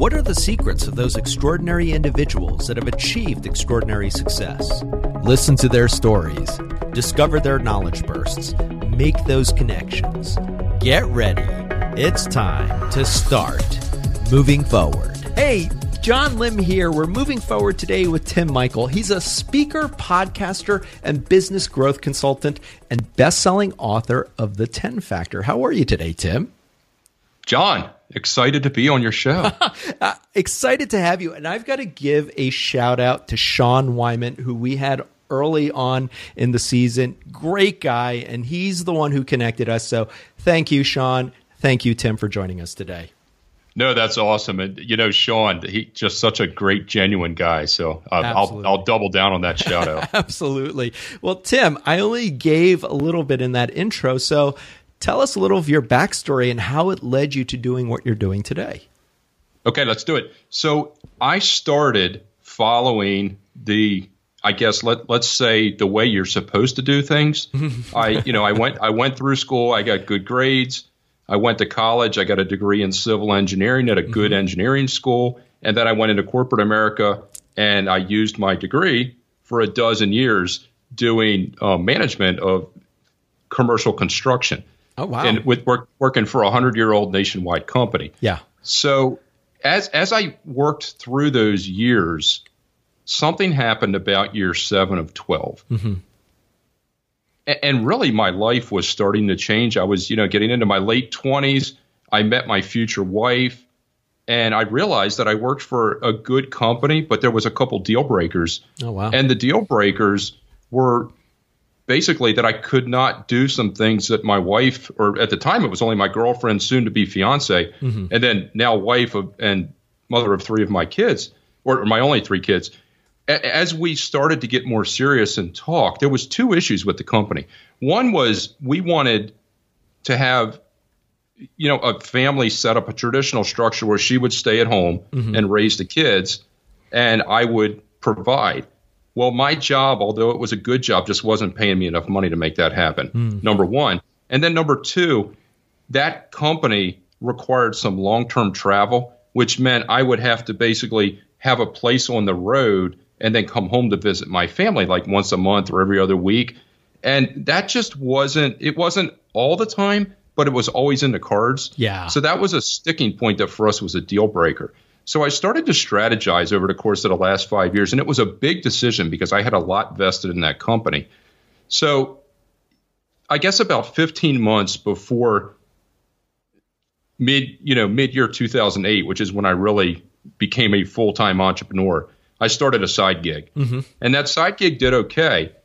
What are the secrets of those extraordinary individuals that have achieved extraordinary success? Listen to their stories, discover their knowledge bursts, make those connections. Get ready. It's time to start moving forward. Hey, John Lim here. We're moving forward today with Tim Michael. He's a speaker, podcaster, and business growth consultant and best-selling author of The 10 Factor. How are you today, Tim? John, excited to be on your show. uh, excited to have you. And I've got to give a shout out to Sean Wyman, who we had early on in the season. Great guy. And he's the one who connected us. So thank you, Sean. Thank you, Tim, for joining us today. No, that's awesome, and you know, Sean, he just such a great, genuine guy. So uh, I'll I'll double down on that shout out. Absolutely. Well, Tim, I only gave a little bit in that intro, so tell us a little of your backstory and how it led you to doing what you're doing today. Okay, let's do it. So I started following the I guess let let's say the way you're supposed to do things. I you know I went I went through school. I got good grades. I went to college. I got a degree in civil engineering at a mm-hmm. good engineering school. And then I went into corporate America and I used my degree for a dozen years doing uh, management of commercial construction. Oh, wow. And with work, working for a hundred year old nationwide company. Yeah. So as, as I worked through those years, something happened about year seven of 12. Mm-hmm and really my life was starting to change. I was, you know, getting into my late 20s. I met my future wife and I realized that I worked for a good company, but there was a couple deal breakers. Oh wow. And the deal breakers were basically that I could not do some things that my wife or at the time it was only my girlfriend soon to be fiance mm-hmm. and then now wife of, and mother of three of my kids or my only three kids as we started to get more serious and talk, there was two issues with the company. One was we wanted to have you know a family set up a traditional structure where she would stay at home mm-hmm. and raise the kids and I would provide. Well, my job, although it was a good job, just wasn't paying me enough money to make that happen. Mm. Number 1. And then number 2, that company required some long-term travel, which meant I would have to basically have a place on the road and then come home to visit my family like once a month or every other week. And that just wasn't, it wasn't all the time, but it was always in the cards. Yeah. So that was a sticking point that for us was a deal breaker. So I started to strategize over the course of the last five years, and it was a big decision because I had a lot vested in that company. So I guess about 15 months before mid, you know, mid year 2008, which is when I really became a full time entrepreneur. I started a side gig, mm-hmm. and that side gig did okay.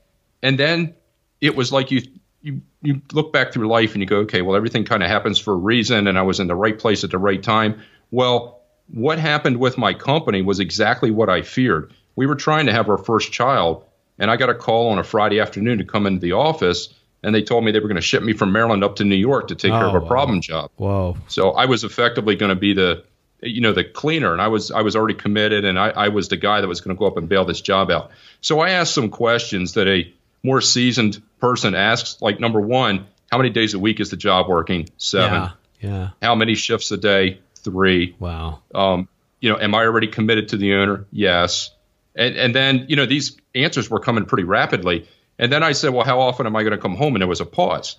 And then it was like you you you look back through life and you go, okay, well everything kind of happens for a reason, and I was in the right place at the right time. Well, what happened with my company was exactly what I feared. We were trying to have our first child, and I got a call on a Friday afternoon to come into the office and they told me they were going to ship me from Maryland up to New York to take oh, care of a oh, wow. problem job. Whoa! So I was effectively going to be the you know the cleaner and i was i was already committed and i, I was the guy that was going to go up and bail this job out so i asked some questions that a more seasoned person asks like number one how many days a week is the job working seven yeah, yeah. how many shifts a day three wow um, you know am i already committed to the owner yes and and then you know these answers were coming pretty rapidly and then i said well how often am i going to come home and there was a pause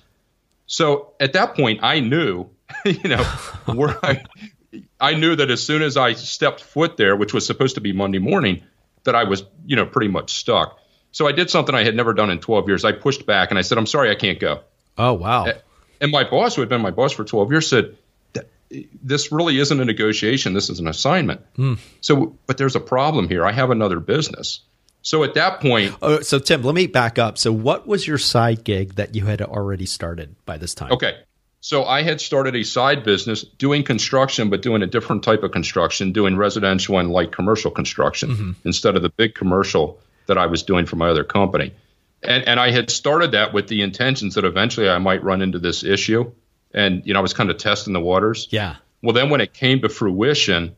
so at that point i knew you know where I I knew that as soon as I stepped foot there, which was supposed to be Monday morning, that I was, you know, pretty much stuck. So I did something I had never done in 12 years. I pushed back and I said, I'm sorry, I can't go. Oh, wow. And my boss, who had been my boss for 12 years, said, this really isn't a negotiation. This is an assignment. Hmm. So, but there's a problem here. I have another business. So at that point. Oh, so Tim, let me back up. So what was your side gig that you had already started by this time? Okay. So I had started a side business doing construction, but doing a different type of construction, doing residential and light commercial construction mm-hmm. instead of the big commercial that I was doing for my other company. And, and I had started that with the intentions that eventually I might run into this issue. And, you know, I was kind of testing the waters. Yeah. Well, then when it came to fruition,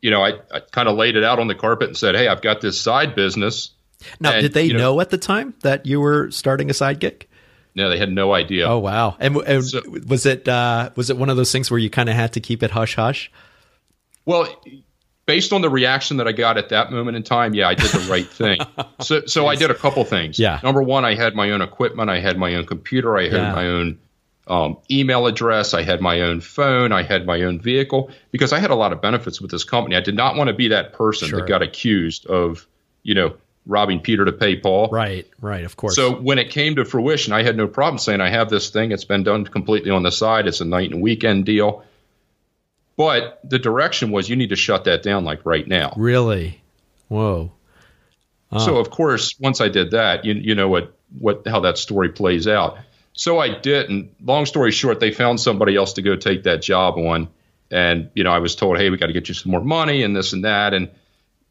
you know, I, I kind of laid it out on the carpet and said, Hey, I've got this side business. Now, and, did they you know, know at the time that you were starting a side gig? No, they had no idea. Oh wow! And, and so, was it uh, was it one of those things where you kind of had to keep it hush hush? Well, based on the reaction that I got at that moment in time, yeah, I did the right thing. so, so I did a couple things. Yeah. Number one, I had my own equipment. I had my own computer. I had Yeah. my own um, email address. I had my own phone. I had my own vehicle because I had a lot of benefits with this company. I did not want to be that person Sure. that got accused of, you know, robbing Peter to pay Paul. Right, right, of course. So when it came to fruition, I had no problem saying I have this thing. It's been done completely on the side. It's a night and weekend deal. But the direction was you need to shut that down like right now. really? Whoa. So of course, once I did that, you you know what what how that story plays out. So I didn't. long story short, they found somebody else to go take that job on, and you know I was told, hey, we got to get you some more money and this and that, and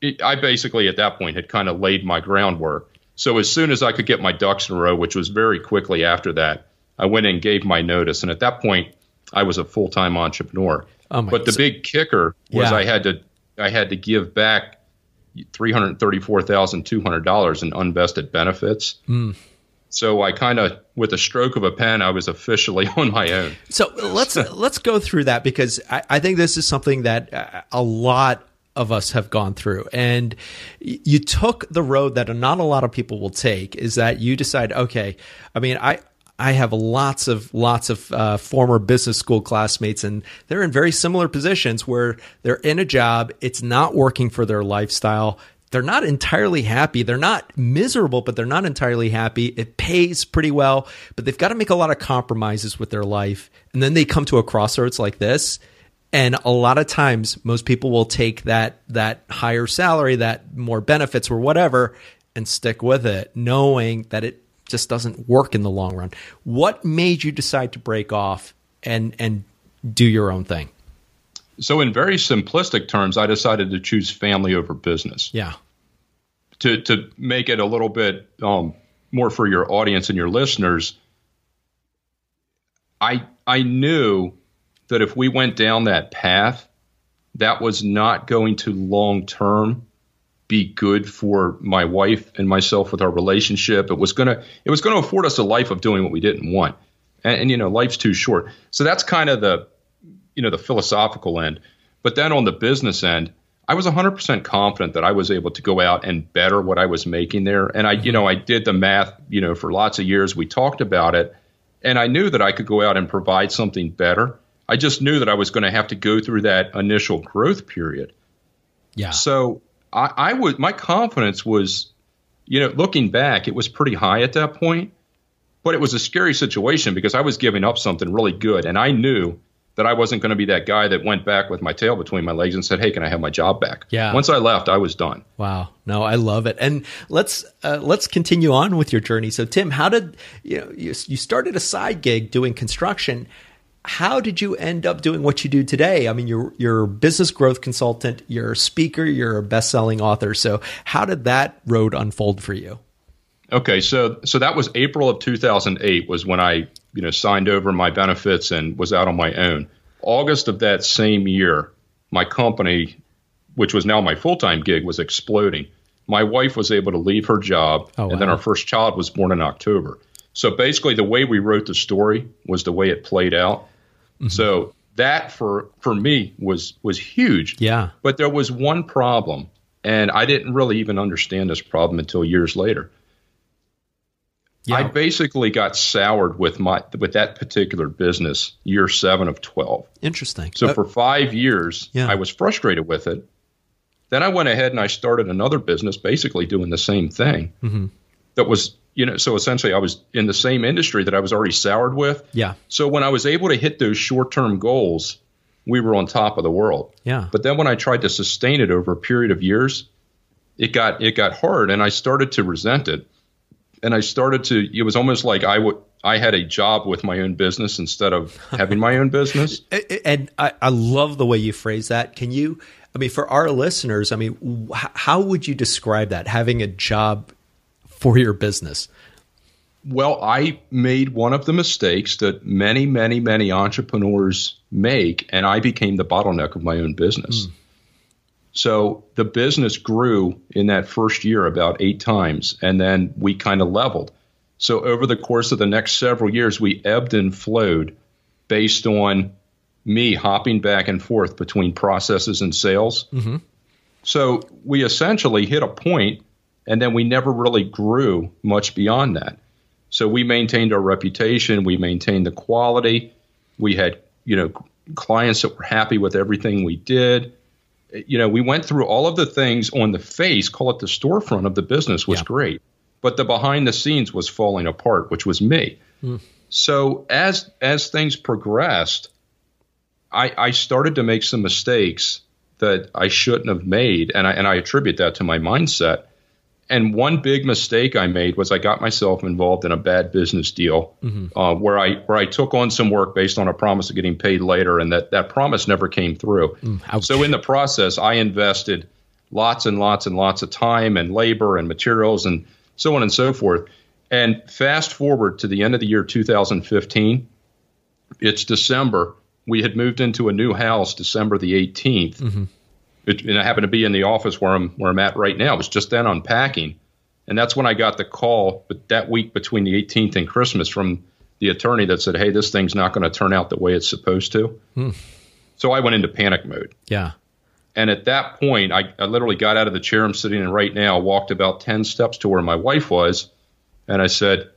it, I basically at that point had kind of laid my groundwork. So as soon as I could get my ducks in a row, which was very quickly after that, I went and gave my notice, and at that point, I was a full time entrepreneur. Oh but the big kicker was Yeah. I had to I had to give back three hundred thirty four thousand two hundred dollars in unvested benefits. Hmm. So I kind of, with a stroke of a pen, I was officially on my own. So let's let's go through that because I, I think this is something that uh, a lot of us have gone through, and you took the road that not a lot of people will take. Is that you decide? Okay, I mean, I I have lots of lots of uh, former business school classmates, and they're in very similar positions where they're in a job, it's not working for their lifestyle. They're not entirely happy. They're not miserable, but they're not entirely happy. It pays pretty well, but they've got to make a lot of compromises with their life. And then they come to a crossroads like this. And a lot of times most people will take that that higher salary, that more benefits or whatever and stick with it, knowing that it just doesn't work in the long run. What made you decide to break off and and do your own thing? So, in very simplistic terms, I decided to choose family over business. Yeah. To to make it a little bit um, more for your audience and your listeners, I I knew that if we went down that path, that was not going to long term be good for my wife and myself with our relationship. It was gonna it was gonna afford us a life of doing what we didn't want, and, and you know life's too short. So that's kind of the you know the philosophical end. But then on the business end, I was 100% confident that I was able to go out and better what I was making there. And I, you know, I did the math, you know, for lots of years. We talked about it, and I knew that I could go out and provide something better. I just knew that I was going to have to go through that initial growth period. Yeah. So I, I would, my confidence was, you know, looking back, it was pretty high at that point, but it was a scary situation because I was giving up something really good, and I knew that I wasn't going to be that guy that went back with my tail between my legs and said, "Hey, can I have my job back?" Yeah. Once I left, I was done. Wow. No, I love it. And let's uh, let's continue on with your journey. So Tim, how did you know you, you started a side gig doing construction? How did you end up doing what you do today? I mean, you're you're a business growth consultant, you're a speaker, you're a best-selling author. So, how did that road unfold for you? Okay, so so that was April of 2008 was when I you know signed over my benefits and was out on my own. August of that same year, my company, which was now my full time gig, was exploding. My wife was able to leave her job, Oh, and then our first child was born in October. So basically, the way we wrote the story was the way it played out. Mm-hmm. So that for for me was was huge. Yeah. But there was one problem, and I didn't really even understand this problem until years later. Yeah. I basically got soured with my with that particular business year seven of twelve. Interesting. So Uh, for five years, Yeah. I was frustrated with it. Then I went ahead and I started another business, basically doing the same thing. Mm-hmm. That was, you know, so essentially I was in the same industry that I was already soured with. yeah. So when I was able to hit those short term goals, we were on top of the world. Yeah. But then when I tried to sustain it over a period of years, it got it got hard, and I started to resent it. And I started to. It was almost like I would. I had a job with my own business instead of having my own business. and I, I love the way you phrase that. Can you? I mean, for our listeners, I mean, how would you describe that? Having a job for your business. Well, I made one of the mistakes that many, many, many entrepreneurs make, and I became the bottleneck of my own business. Hmm. So the business grew in that first year about eight times, and then we kind of leveled. So over the course of the next several years, we ebbed and flowed based on me hopping back and forth between processes and sales. Mm-hmm. So we essentially hit a point, and then we never really grew much beyond that. So we maintained our reputation, we maintained the quality, we had you know clients that were happy with everything we did. You know, we went through all of the things on the face, call it the storefront of the business, was yeah. great, but the behind the scenes was falling apart, which was me. Mm. So as as things progressed, I, I started to make some mistakes that I shouldn't have made, and I and I attribute that to my mindset. And one big mistake I made was I got myself involved in a bad business deal mm-hmm. uh, where I where I took on some work based on a promise of getting paid later, and that that promise never came through. Mm, so in the process, I invested lots and lots and lots of time and labor and materials and so on and so forth. And fast forward to the end of the year 2015, it's December. We had moved into a new house December the 18th. Mm-hmm. It, and I happened to be in the office where I'm where I'm at right now. It was just then unpacking, and that's when I got the call. But that week between the 18th and Christmas from the attorney that said, "Hey, this thing's not going to turn out the way it's supposed to." Hmm. So I went into panic mode. Yeah. And at that point, I, I literally got out of the chair I'm sitting in right now, walked about 10 steps to where my wife was, and I said,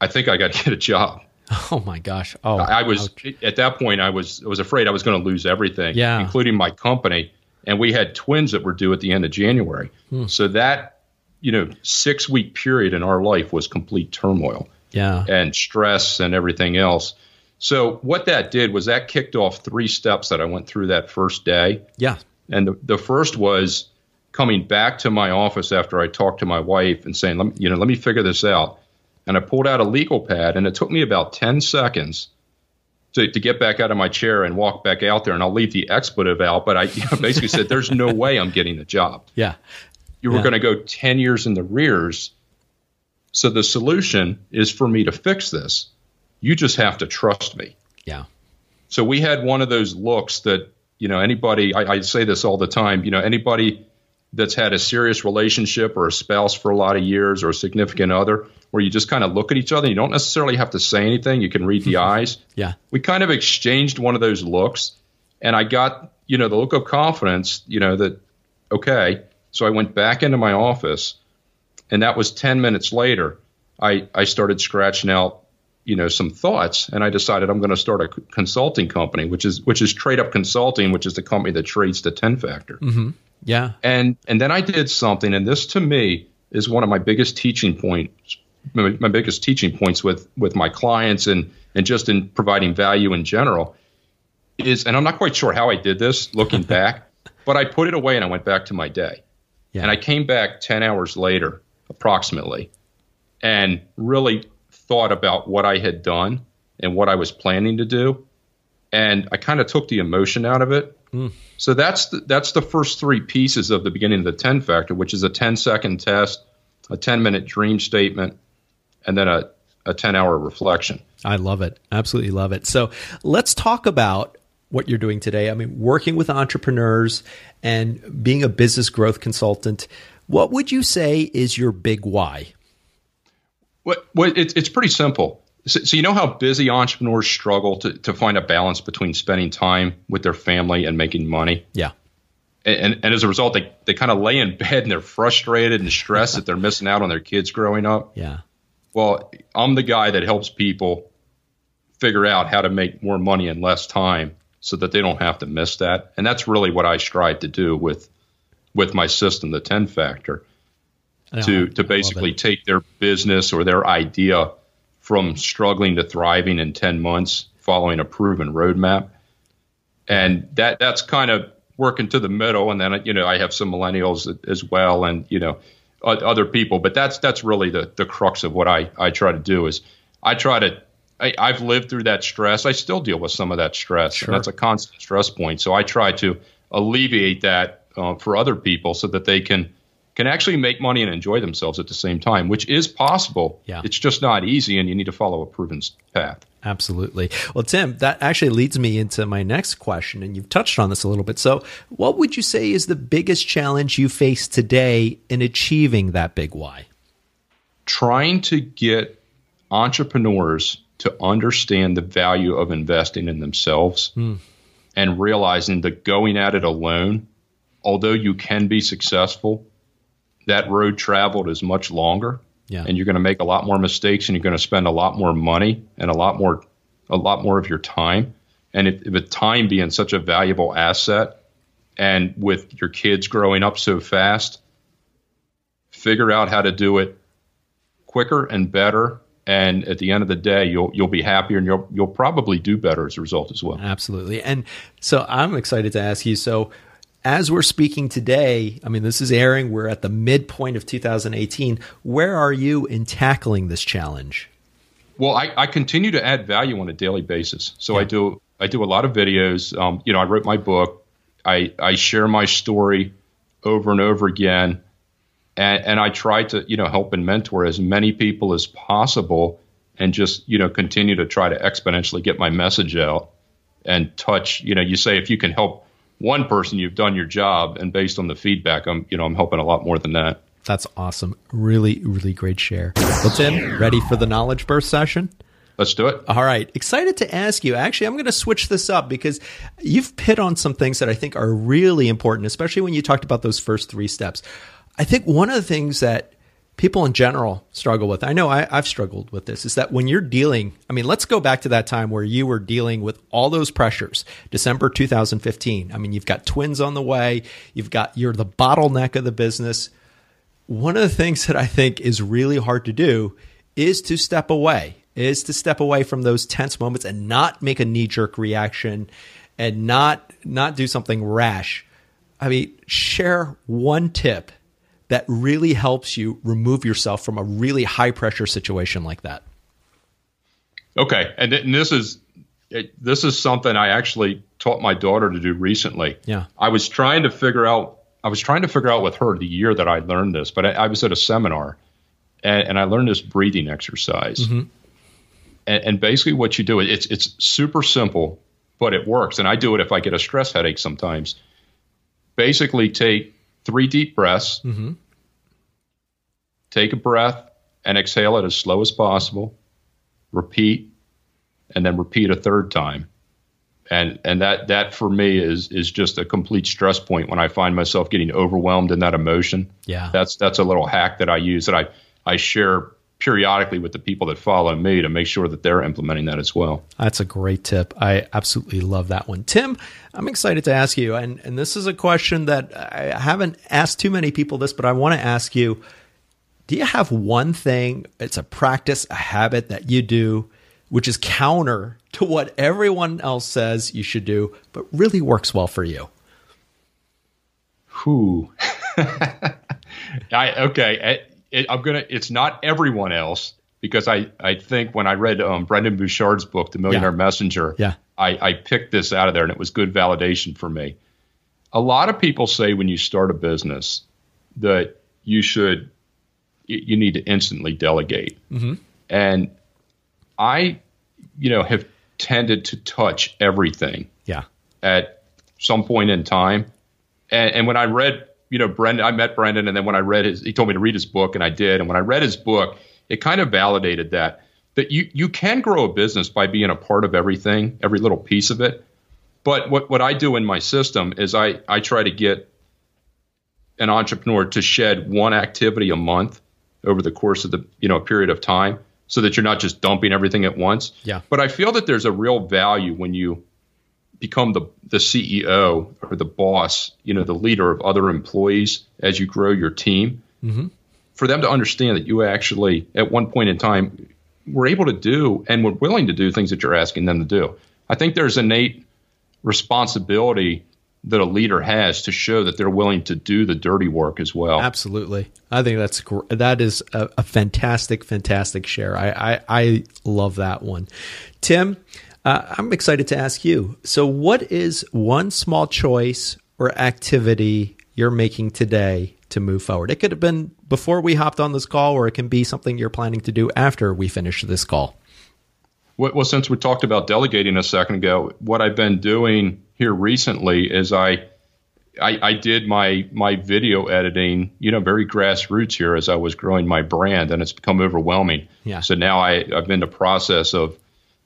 I think I got to get a job. Oh my gosh! Oh, I was ouch. at that point. I was I was afraid I was going to lose everything, yeah. including my company. And we had twins that were due at the end of January. Hmm. So that you know six week period in our life was complete turmoil, yeah, and stress and everything else. So what that did was that kicked off three steps that I went through that first day. Yeah, and the, the first was coming back to my office after I talked to my wife and saying, let me, you know, let me figure this out. And I pulled out a legal pad, and it took me about 10 seconds to, to get back out of my chair and walk back out there. And I'll leave the expletive out, but I you know, basically said, there's no way I'm getting the job. Yeah. You were yeah. going to go 10 years in the rears. So the solution is for me to fix this. You just have to trust me. Yeah. So we had one of those looks that, you know, anybody, I, I say this all the time, you know, anybody that's had a serious relationship or a spouse for a lot of years or a significant other where you just kind of look at each other. You don't necessarily have to say anything. You can read the eyes. Yeah. We kind of exchanged one of those looks and I got, you know, the look of confidence, you know, that, okay. So I went back into my office and that was 10 minutes later. I, I started scratching out, you know, some thoughts and I decided I'm going to start a consulting company, which is, which is Trade Up Consulting, which is the company that trades the 10 factor. Mm-hmm. Yeah. And and then I did something, and this to me is one of my biggest teaching points, my, my biggest teaching points with with my clients and and just in providing value in general is, and I'm not quite sure how I did this looking back, but I put it away and I went back to my day. Yeah. And I came back 10 hours later, approximately, and really thought about what I had done and what I was planning to do. And I kind of took the emotion out of it Mm. So that's the, that's the first three pieces of the beginning of the 10 factor, which is a 10 second test, a 10 minute dream statement, and then a, a 10 hour reflection. I love it. Absolutely love it. So let's talk about what you're doing today. I mean, working with entrepreneurs and being a business growth consultant. What would you say is your big why? What, what it's, it's pretty simple. So, so, you know how busy entrepreneurs struggle to, to find a balance between spending time with their family and making money? Yeah. And, and as a result, they, they kind of lay in bed and they're frustrated and stressed that they're missing out on their kids growing up. Yeah. Well, I'm the guy that helps people figure out how to make more money in less time so that they don't have to miss that. And that's really what I strive to do with with my system, the 10 factor, to to basically take their business or their idea from struggling to thriving in 10 months following a proven roadmap. And that that's kind of working to the middle. And then, you know, I have some millennials as well and, you know, other people, but that's, that's really the, the crux of what I, I try to do is I try to, I, have lived through that stress. I still deal with some of that stress. Sure. That's a constant stress point. So I try to alleviate that uh, for other people so that they can can actually make money and enjoy themselves at the same time, which is possible. Yeah. It's just not easy, and you need to follow a proven path. Absolutely. Well, Tim, that actually leads me into my next question, and you've touched on this a little bit. So, what would you say is the biggest challenge you face today in achieving that big why? Trying to get entrepreneurs to understand the value of investing in themselves mm. and realizing that going at it alone, although you can be successful, that road traveled is much longer. Yeah. And you're going to make a lot more mistakes and you're going to spend a lot more money and a lot more a lot more of your time. And if, with time being such a valuable asset and with your kids growing up so fast, figure out how to do it quicker and better and at the end of the day you'll you'll be happier and you'll you'll probably do better as a result as well absolutely and so i'm excited to ask you so as we're speaking today i mean this is airing we're at the midpoint of 2018 where are you in tackling this challenge? Well i, I continue to add value on a daily basis. So yeah. i do i do a lot of videos. Um, you know i wrote my book. I i share my story over and over again. And, and I try to you know help and mentor as many people as possible, and just you know continue to try to exponentially get my message out and touch. You know, you say if you can help one person, you've done your job, and based on the feedback, I'm you know I'm helping a lot more than that. That's awesome. Really, really great share. Well, Tim, ready for the knowledge burst session? Let's do it. All right. Excited to ask you. Actually, I'm going to switch this up because you've hit on some things that I think are really important, especially when you talked about those first three steps. I think one of the things that people in general struggle with, I know I, have struggled with this, is that when you're dealing, I mean, let's go back to that time where you were dealing with all those pressures, December 2015. I mean, you've got twins on the way, you've got, you're the bottleneck of the business. One of the things that I think is really hard to do is to step away, is to step away from those tense moments and not make a knee jerk reaction and not, not do something rash. I mean, share one tip that really helps you remove yourself from a really high pressure situation like that. Okay, and, and this is this is something I actually taught my daughter to do recently. Yeah, I was trying to figure out I was trying to figure out with her the year that I learned this, but I, I was at a seminar and, and, I learned this breathing exercise. Mm-hmm. And, and basically, what you do it's it's super simple, but it works. And I do it if I get a stress headache sometimes. Basically, take three deep breaths. Mm-hmm. Take a breath and exhale it as slow as possible. Repeat, and then repeat a third time. And and that that for me is is just a complete stress point when I find myself getting overwhelmed in that emotion. Yeah, that's that's a little hack that I use that I I share periodically with the people that follow me to make sure that they're implementing that as well. That's a great tip. I absolutely love that one. Tim, I'm excited to ask you, and, and this is a question that I haven't asked too many people this, but I want to ask you do you have one thing, it's a practice, a habit that you do, which is counter to what everyone else says you should do, but really works well for you? Who? I, okay it, I'm gonna. It's not everyone else because I I think when I read um, Brendon Burchard's book, The Millionaire yeah. Messenger, yeah. I, I picked this out of there and it was good validation for me. A lot of people say when you start a business that you should you need to instantly delegate, mm-hmm. and I, you know, have tended to touch everything. Yeah. At some point in time, and, and when I read you know, Brendon, I met Brendon, and then when I read his, he told me to read his book, and I did. And when I read his book, it kind of validated that that you you can grow a business by being a part of everything, every little piece of it. But what what I do in my system is I I try to get an entrepreneur to shed one activity a month over the course of the you know period of time, so that you're not just dumping everything at once. Yeah. But I feel that there's a real value when you become the the CEO or the boss, you know, the leader of other employees as you grow your team. Mm-hmm. For them to understand that you actually, at one point in time, were able to do and were willing to do things that you're asking them to do. I think there's innate responsibility that a leader has to show that they're willing to do the dirty work as well. Absolutely, I think that's that is a, a fantastic, fantastic share. I, I I love that one, Tim. Uh, I'm excited to ask you. So, what is one small choice or activity you're making today to move forward? It could have been before we hopped on this call, or it can be something you're planning to do after we finish this call. Well, since we talked about delegating a second ago, what I've been doing here recently is I, I, I did my my video editing, you know, very grassroots here as I was growing my brand, and it's become overwhelming. Yeah. So now I, I'm in the process of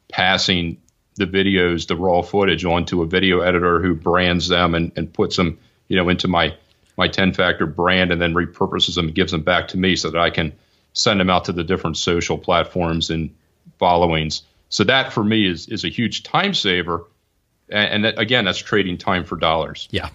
passing the videos, the raw footage onto a video editor who brands them and, and puts them, you know, into my my 10 factor brand and then repurposes them and gives them back to me so that I can send them out to the different social platforms and followings. So that for me is is a huge time saver. And, and that, again, that's trading time for dollars. Yeah.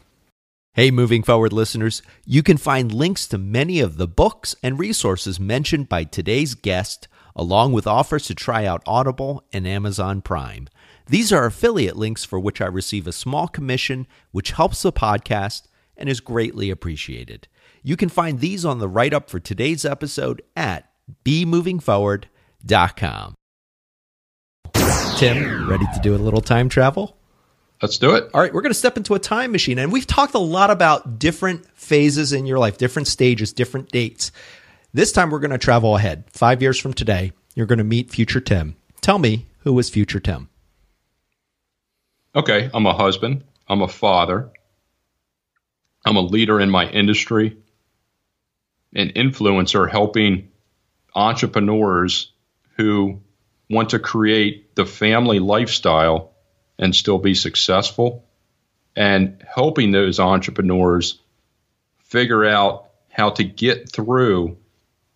Hey, moving forward listeners, you can find links to many of the books and resources mentioned by today's guest, along with offers to try out Audible and Amazon Prime. These are affiliate links for which I receive a small commission, which helps the podcast and is greatly appreciated. You can find these on the write up for today's episode at bemovingforward.com. Tim, ready to do a little time travel? Let's do it. All right, we're going to step into a time machine. And we've talked a lot about different phases in your life, different stages, different dates. This time we're going to travel ahead. Five years from today, you're going to meet future Tim. Tell me, who is future Tim? Okay, I'm a husband, I'm a father, I'm a leader in my industry, an influencer helping entrepreneurs who want to create the family lifestyle and still be successful, and helping those entrepreneurs figure out how to get through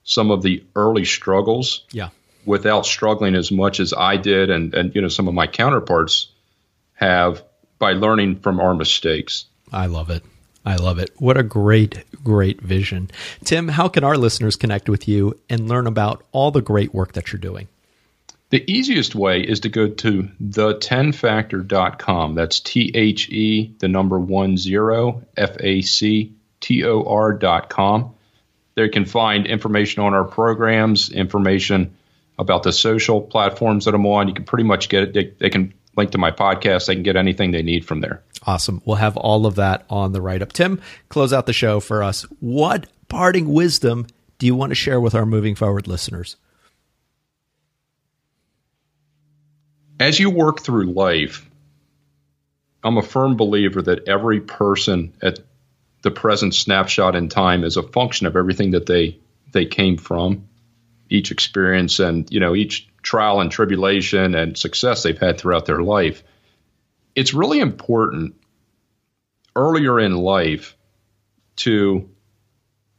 some of the early struggles yeah. without struggling as much as I did and, and you know some of my counterparts have by learning from our mistakes. I love it. I love it. What a great, great vision. Tim, how can our listeners connect with you and learn about all the great work that you're doing? The easiest way is to go to the10factor.com. That's T H E, the number one zero, F A C T O R.com. There you can find information on our programs, information about the social platforms that I'm on. You can pretty much get it. They, they can link to my podcast. They can get anything they need from there. Awesome. We'll have all of that on the write up. Tim, close out the show for us. What parting wisdom do you want to share with our moving forward listeners? as you work through life, I'm a firm believer that every person at the present snapshot in time is a function of everything that they they came from, each experience and you know each trial and tribulation and success they've had throughout their life. It's really important earlier in life to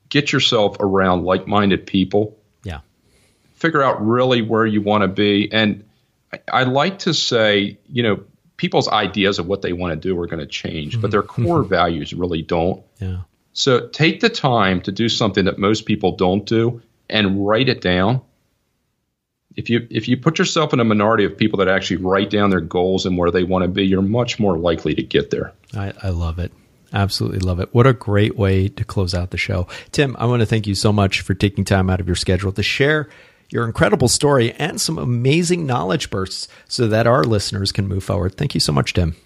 get yourself around like-minded people. Yeah. Figure out really where you want to be and I like to say, you know, people's ideas of what they want to do are going to change, mm-hmm. but their core mm-hmm. values really don't. Yeah. So take the time to do something that most people don't do and write it down. If you if you put yourself in a minority of people that actually write down their goals and where they want to be, you're much more likely to get there. I, I love it. Absolutely love it. What a great way to close out the show. Tim, I want to thank you so much for taking time out of your schedule to share your incredible story and some amazing knowledge bursts so that our listeners can move forward. Thank you so much, Tim.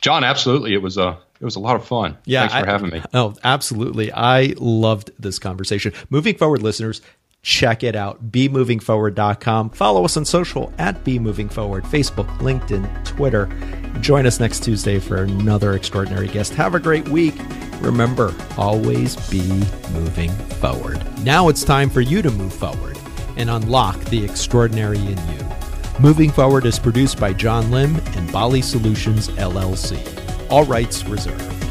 John, absolutely. It was a it was a lot of fun. Yeah, thanks for I, having me. Oh, absolutely. I loved this conversation. Moving forward, listeners, check it out. BeMovingForward.com. Follow us on social at BeMovingForward, Facebook, LinkedIn, Twitter. Join us next Tuesday for another extraordinary guest. Have a great week. Remember, always be moving forward. Now it's time for you to move forward and unlock the extraordinary in you. Moving Forward is produced by John Lim and Bali Solutions LLC. All rights reserved.